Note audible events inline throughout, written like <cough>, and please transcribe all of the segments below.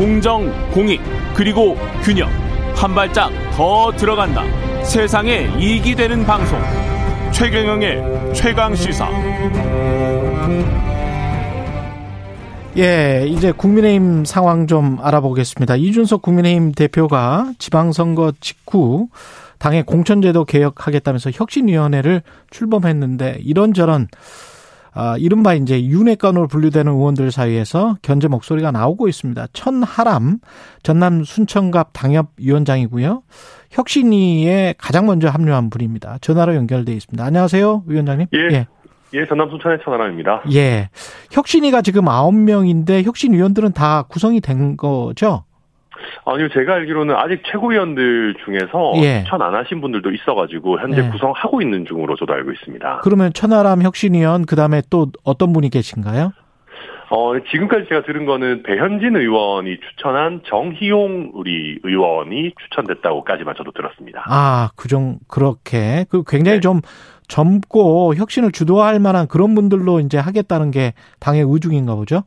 공정, 공익, 그리고 균형. 한 발짝 더 들어간다. 세상에 이익이 되는 방송. 최경영의 최강 시사. 예, 이제 국민의힘 상황 좀 알아보겠습니다. 이준석 국민의힘 대표가 지방선거 직후 당의 공천제도 개혁하겠다면서 혁신위원회를 출범했는데 이런저런 아, 이른바 이제 윤회관으로 분류되는 의원들 사이에서 견제 목소리가 나오고 있습니다. 천하람 전남 순천갑 당협위원장이고요. 혁신위에 가장 먼저 합류한 분입니다. 전화로 연결돼 있습니다. 안녕하세요, 위원장님. 예. 예. 예, 전남 순천의 천하람입니다. 예. 혁신위가 지금 아홉 명인데 혁신위원들은 다 구성이 된 거죠? 아니요, 제가 알기로는 아직 최고위원들 중에서 예. 추천 안 하신 분들도 있어가지고 현재 예. 구성하고 있는 중으로 저도 알고 있습니다. 그러면 천하람 혁신위원 그 다음에 또 어떤 분이 계신가요? 어, 지금까지 제가 들은 거는 배현진 의원이 추천한 정희용 우리 의원이 추천됐다고까지만 저도 들었습니다. 아, 그정 그렇게 그 굉장히 네. 좀 젊고 혁신을 주도할 만한 그런 분들로 이제 하겠다는 게 당의 의중인가 보죠?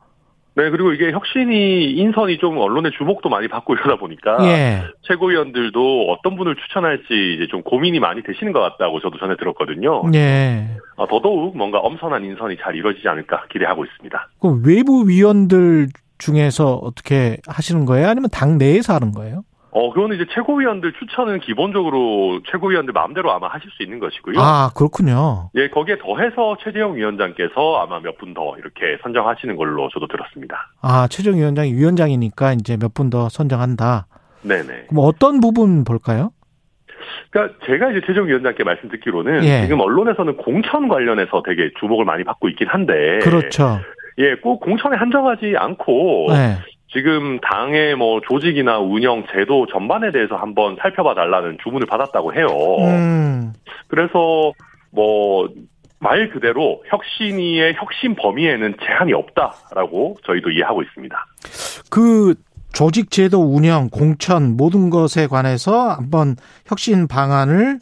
네, 그리고 이게 혁신이 인선이 좀 언론의 주목도 많이 받고 이러다 보니까 예. 최고위원들도 어떤 분을 추천할지 이제 좀 고민이 많이 되시는 것 같다고 저도 전에 들었거든요. 예. 아, 더더욱 뭔가 엄선한 인선이 잘 이루어지지 않을까 기대하고 있습니다. 그럼 외부 위원들 중에서 어떻게 하시는 거예요? 아니면 당 내에서 하는 거예요? 어, 그거는 이제 최고위원들 추천은 기본적으로 최고위원들 마음대로 아마 하실 수 있는 것이고요. 아, 그렇군요. 예, 거기에 더해서 최재형 위원장께서 아마 몇 분 더 이렇게 선정하시는 걸로 저도 들었습니다. 아, 최재형 위원장이 위원장이니까 이제 몇 분 더 선정한다. 네네. 그럼 어떤 부분 볼까요? 그러니까 제가 이제 최종 위원장께 말씀 듣기로는 예. 지금 언론에서는 공천 관련해서 되게 주목을 많이 받고 있긴 한데 그렇죠. 예, 꼭 공천에 한정하지 않고 네. 지금 당의 뭐 조직이나 운영 제도 전반에 대해서 한번 살펴봐 달라는 주문을 받았다고 해요. 음. 그래서 뭐 말 그대로 혁신위의 혁신 범위에는 제한이 없다라고 저희도 이해하고 있습니다. 그 조직 제도 운영, 공천 모든 것에 관해서 한번 혁신 방안을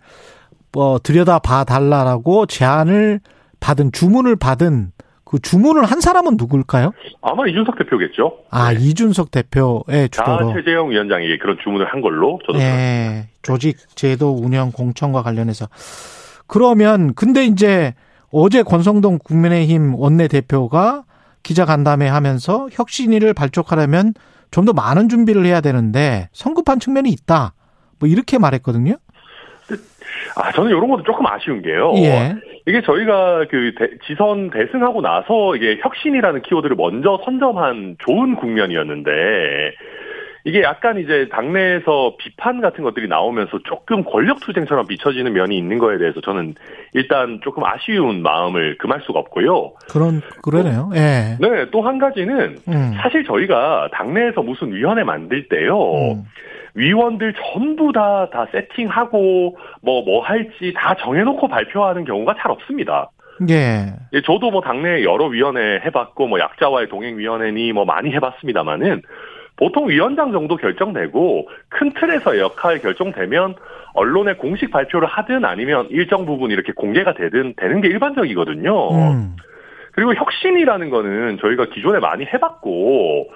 뭐 들여다 봐 달라라고 제안을 받은 주문을 받은 그 주문을 한 사람은 누굴까요? 아마 이준석 대표겠죠. 아, 네. 이준석 대표의 주도로. 아, 최재형 위원장이 그런 주문을 한 걸로 저도 네. 조직 제도 운영 공천과 관련해서. 그러면 근데 이제 어제 권성동 국민의힘 원내대표가 기자 간담회 하면서 혁신위를 발족하려면 좀 더 많은 준비를 해야 되는데 성급한 측면이 있다. 뭐 이렇게 말했거든요. 아, 저는 이런 것도 조금 아쉬운 게요. 예. 이게 저희가 그 대, 지선 대승하고 나서 이게 혁신이라는 키워드를 먼저 선점한 좋은 국면이었는데 이게 약간 이제 당내에서 비판 같은 것들이 나오면서 조금 권력 투쟁처럼 비춰지는 면이 있는 거에 대해서 저는 일단 조금 아쉬운 마음을 금할 수가 없고요. 그런 그러네요. 예. 네, 또 한 가지는 음. 사실 저희가 당내에서 무슨 위원회 만들 때요. 음. 위원들 전부 다, 다 세팅하고, 뭐, 뭐 할지 다 정해놓고 발표하는 경우가 잘 없습니다. 예. 예. 저도 뭐 당내 여러 위원회 해봤고, 뭐 약자와의 동행위원회니 뭐 많이 해봤습니다만은, 보통 위원장 정도 결정되고, 큰 틀에서 역할 결정되면, 언론에 공식 발표를 하든 아니면 일정 부분 이렇게 공개가 되든 되는 게 일반적이거든요. 음. 그리고 혁신이라는 거는 저희가 기존에 많이 해봤고,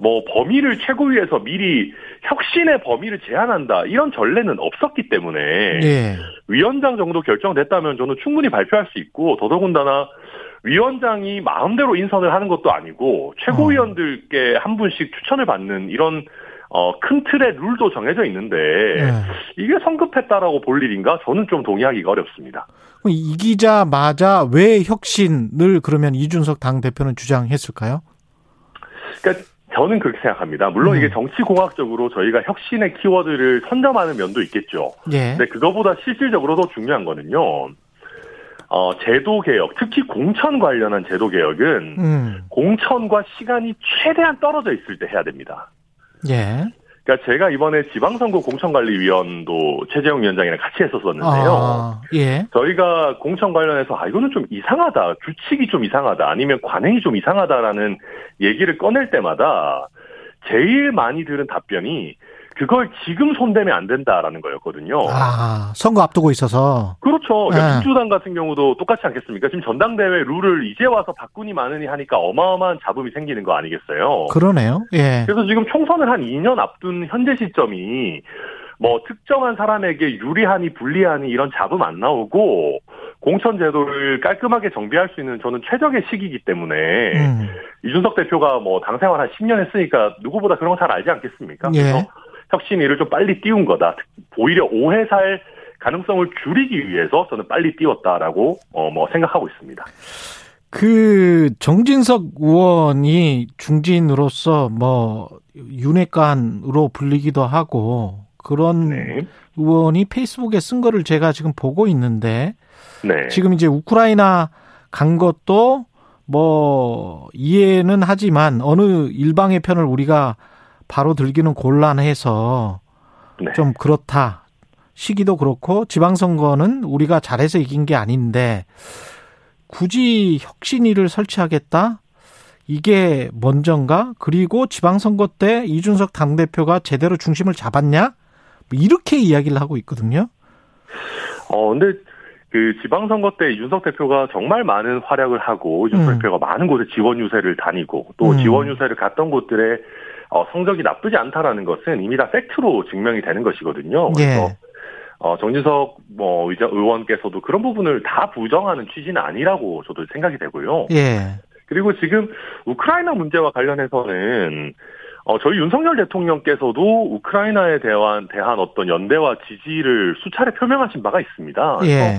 뭐 범위를 최고위에서 미리 혁신의 범위를 제한한다 이런 전례는 없었기 때문에 네. 위원장 정도 결정됐다면 저는 충분히 발표할 수 있고 더더군다나 위원장이 마음대로 인선을 하는 것도 아니고 최고위원들께 한 분씩 추천을 받는 이런 어, 큰 틀의 룰도 정해져 있는데 네. 이게 성급했다라고 볼 일인가? 저는 좀 동의하기가 어렵습니다. 이기자마자 왜 혁신을 그러면 이준석 당 대표는 주장했을까요? 그러니까 저는 그렇게 생각합니다. 물론 음. 이게 정치공학적으로 저희가 혁신의 키워드를 선점하는 면도 있겠죠. 예. 근데 그거보다 실질적으로 더 중요한 거는요. 어, 제도 개혁, 특히 공천 관련한 제도 개혁은 음. 공천과 시간이 최대한 떨어져 있을 때 해야 됩니다. 예. 그러니까 제가 이번에 지방선거 공천관리위원도 최재형 위원장이랑 같이 했었었는데요. 아, 예. 저희가 공천 관련해서 아 이거는 좀 이상하다, 규칙이 좀 이상하다, 아니면 관행이 좀 이상하다라는 얘기를 꺼낼 때마다 제일 많이 들은 답변이 그걸 지금 손대면 안 된다라는 거였거든요. 아, 선거 앞두고 있어서. 그렇죠. 그러니까 네. 민주당 같은 경우도 똑같지 않겠습니까? 지금 전당대회 룰을 이제 와서 바꾸니 마느니 하니까 어마어마한 잡음이 생기는 거 아니겠어요? 그러네요. 예. 그래서 지금 총선을 한 2년 앞둔 현재 시점이 뭐 특정한 사람에게 유리하니 불리하니 이런 잡음 안 나오고 공천 제도를 깔끔하게 정비할 수 있는 저는 최적의 시기이기 때문에 음. 이준석 대표가 뭐 당 생활 한 10년 했으니까 누구보다 그런 거 잘 알지 않겠습니까? 예. 그래서 혁신위를 좀 빨리 띄운 거다. 오히려 오해 살 가능성을 줄이기 위해서 저는 빨리 띄웠다라고 어 뭐 생각하고 있습니다. 그 정진석 의원이 중진으로서 뭐 윤회관으로 불리기도 하고 그런 네. 의원이 페이스북에 쓴 거를 제가 지금 보고 있는데 네. 지금 이제 우크라이나 간 것도 뭐 이해는 하지만 어느 일방의 편을 우리가 바로 들기는 곤란해서 네. 좀 그렇다. 시기도 그렇고 지방선거는 우리가 잘해서 이긴 게 아닌데 굳이 혁신위를 설치하겠다? 이게 먼저인가? 그리고 지방선거 때 이준석 당대표가 제대로 중심을 잡았냐? 뭐 이렇게 이야기를 하고 있거든요. 어, 근데 그 지방선거 때 이준석 대표가 정말 많은 활약을 하고 이준석 음. 대표가 많은 곳에 지원 유세를 다니고 또 음. 지원 유세를 갔던 곳들의 어, 성적이 나쁘지 않다라는 것은 이미 다 팩트로 증명이 되는 것이거든요. 그래서 예. 어, 정진석 뭐 의자- 의원께서도 그런 부분을 다 부정하는 취지는 아니라고 저도 생각이 되고요. 예. 그리고 지금 우크라이나 문제와 관련해서는 어, 저희 윤석열 대통령께서도 우크라이나에 대한, 대한 어떤 연대와 지지를 수차례 표명하신 바가 있습니다. 예.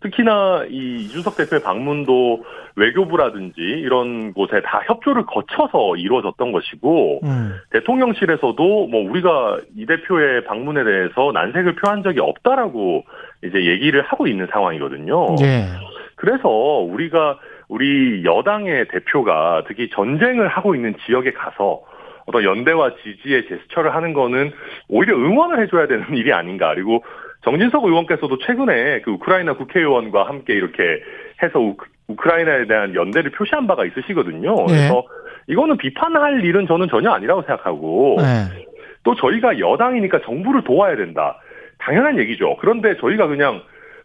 특히나 이 이준석 대표의 방문도 외교부라든지 이런 곳에 다 협조를 거쳐서 이루어졌던 것이고 음. 대통령실에서도 뭐 우리가 이 대표의 방문에 대해서 난색을 표한 적이 없다라고 이제 얘기를 하고 있는 상황이거든요. 예. 그래서 우리가 우리 여당의 대표가 특히 전쟁을 하고 있는 지역에 가서 어떤 연대와 지지의 제스처를 하는 거는 오히려 응원을 해줘야 되는 <laughs> 일이 아닌가. 그리고 정진석 의원께서도 최근에 그 우크라이나 국회의원과 함께 이렇게 해서 우, 우크라이나에 대한 연대를 표시한 바가 있으시거든요. 예. 그래서 이거는 비판할 일은 저는 전혀 아니라고 생각하고 예. 또 저희가 여당이니까 정부를 도와야 된다. 당연한 얘기죠. 그런데 저희가 그냥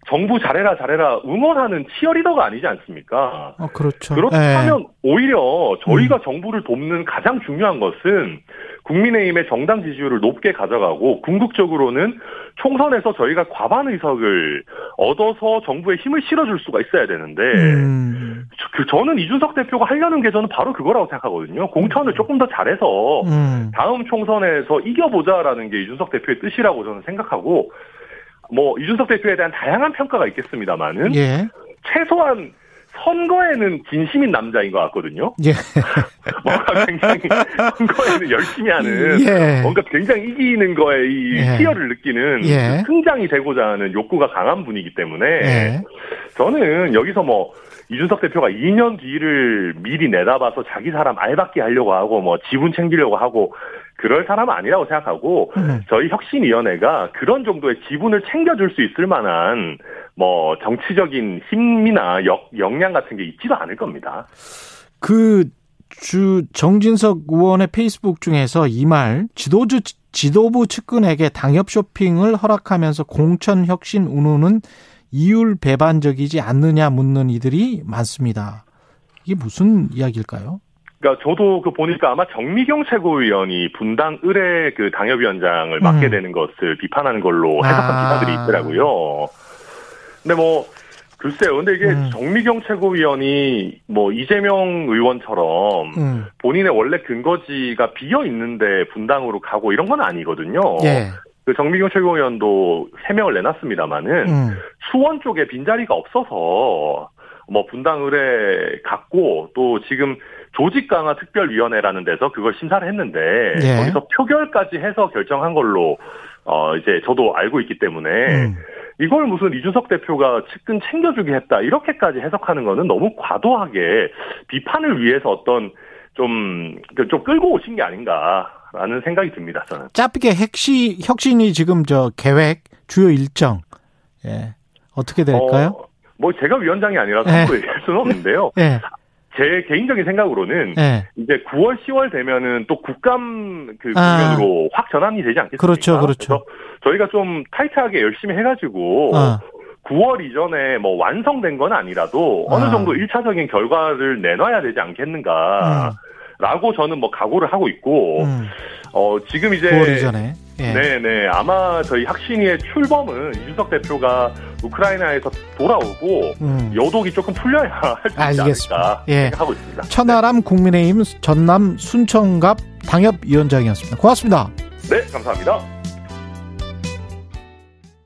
정부 잘해라 잘해라 응원하는 치어리더가 아니지 않습니까? 어, 그렇죠. 그렇다면 오히려 저희가 정부를 돕는 가장 중요한 것은 국민의힘의 정당 지지율을 높게 가져가고 궁극적으로는 총선에서 저희가 과반 의석을 얻어서 정부에 힘을 실어줄 수가 있어야 되는데 예. 음. 저- 그 저는 이준석 대표가 하려는 게 저는 바로 그거라고 생각하거든요. 공천을 조금 더 잘해서 음. 다음 총선에서 이겨보자라는 게 이준석 대표의 뜻이라고 저는 생각하고 뭐 이준석 대표에 대한 다양한 평가가 있겠습니다만은 예. 최소한 선거에는 진심인 남자인 것 같거든요. 예. <laughs> 뭔가 굉장히 선거에는 열심히 하는 예. 뭔가 굉장히 이기는 거에 이 예. 희열을 느끼는 예. 그 승장이 되고자 하는 욕구가 강한 분이기 때문에 예. 저는 여기서 뭐 이준석 대표가 2년 뒤를 미리 내다봐서 자기 사람 알받기 하려고 하고 뭐 지분 챙기려고 하고 그럴 사람은 아니라고 생각하고 음. 저희 혁신위원회가 그런 정도의 지분을 챙겨줄 수 있을 만한 뭐 정치적인 힘이나 역, 역량 같은 게 있지도 않을 겁니다. 그, 주, 정진석 의원의 페이스북 중에서 이 말, 지도주, 지도부 측근에게 당협 쇼핑을 허락하면서 공천 혁신 운운은 이율 배반적이지 않느냐 묻는 이들이 많습니다. 이게 무슨 이야기일까요? 그러니까 저도 그 보니까 아마 정미경 최고위원이 분당 의뢰 그 당협위원장을 맡게 음. 되는 것을 비판하는 걸로 해석한 아. 기사들이 있더라고요. 근데 뭐 글쎄요. 근데 이게 음. 정미경 최고위원이 뭐 이재명 의원처럼 음. 본인의 원래 근거지가 비어 있는데 분당으로 가고 이런 건 아니거든요. 예. 그 정미경 최고위원도 해명을 내놨습니다마는 음. 수원 쪽에 빈자리가 없어서 뭐 분당 의뢰 갔고 또 지금 조직 강화 특별위원회라는 데서 그걸 심사를 했는데 예. 거기서 표결까지 해서 결정한 걸로 어 이제 저도 알고 있기 때문에 음. 이걸 무슨 이준석 대표가 측근 챙겨주게 했다 이렇게까지 해석하는 거는 너무 과도하게 비판을 위해서 어떤 좀, 그좀 끌고 오신 게 아닌가라는 생각이 듭니다, 저는. 짧게 핵시, 혁신이 지금 저 계획, 주요 일정, 예. 어떻게 될까요? 어, 뭐 제가 위원장이 아니라서 네. 함부로 얘기할 수는 없는데요. 예. 제 개인적인 생각으로는 예. 이제 9월, 10월 되면은 또 국감 그 아. 국면으로 확 전환이 되지 않겠습니까? 그렇죠, 그렇죠. 저희가 좀 타이트하게 열심히 해가지고 어. 9월 이전에 뭐 완성된 건 아니라도 어느 아. 정도 1차적인 결과를 내놔야 되지 않겠는가. 라고 저는 뭐 각오를 하고 있고, 음. 어, 지금 이제. 9월 이전에. 예. 네네. 아마 저희 혁신위의 출범은 이준석 대표가 우크라이나에서 돌아오고, 음. 여독이 조금 풀려야 할수 있지 알겠습니다. 않을까 예. 생각하고 있습니다. 천하람 국민의힘 전남 순천갑 당협위원장이었습니다. 고맙습니다. 네, 감사합니다.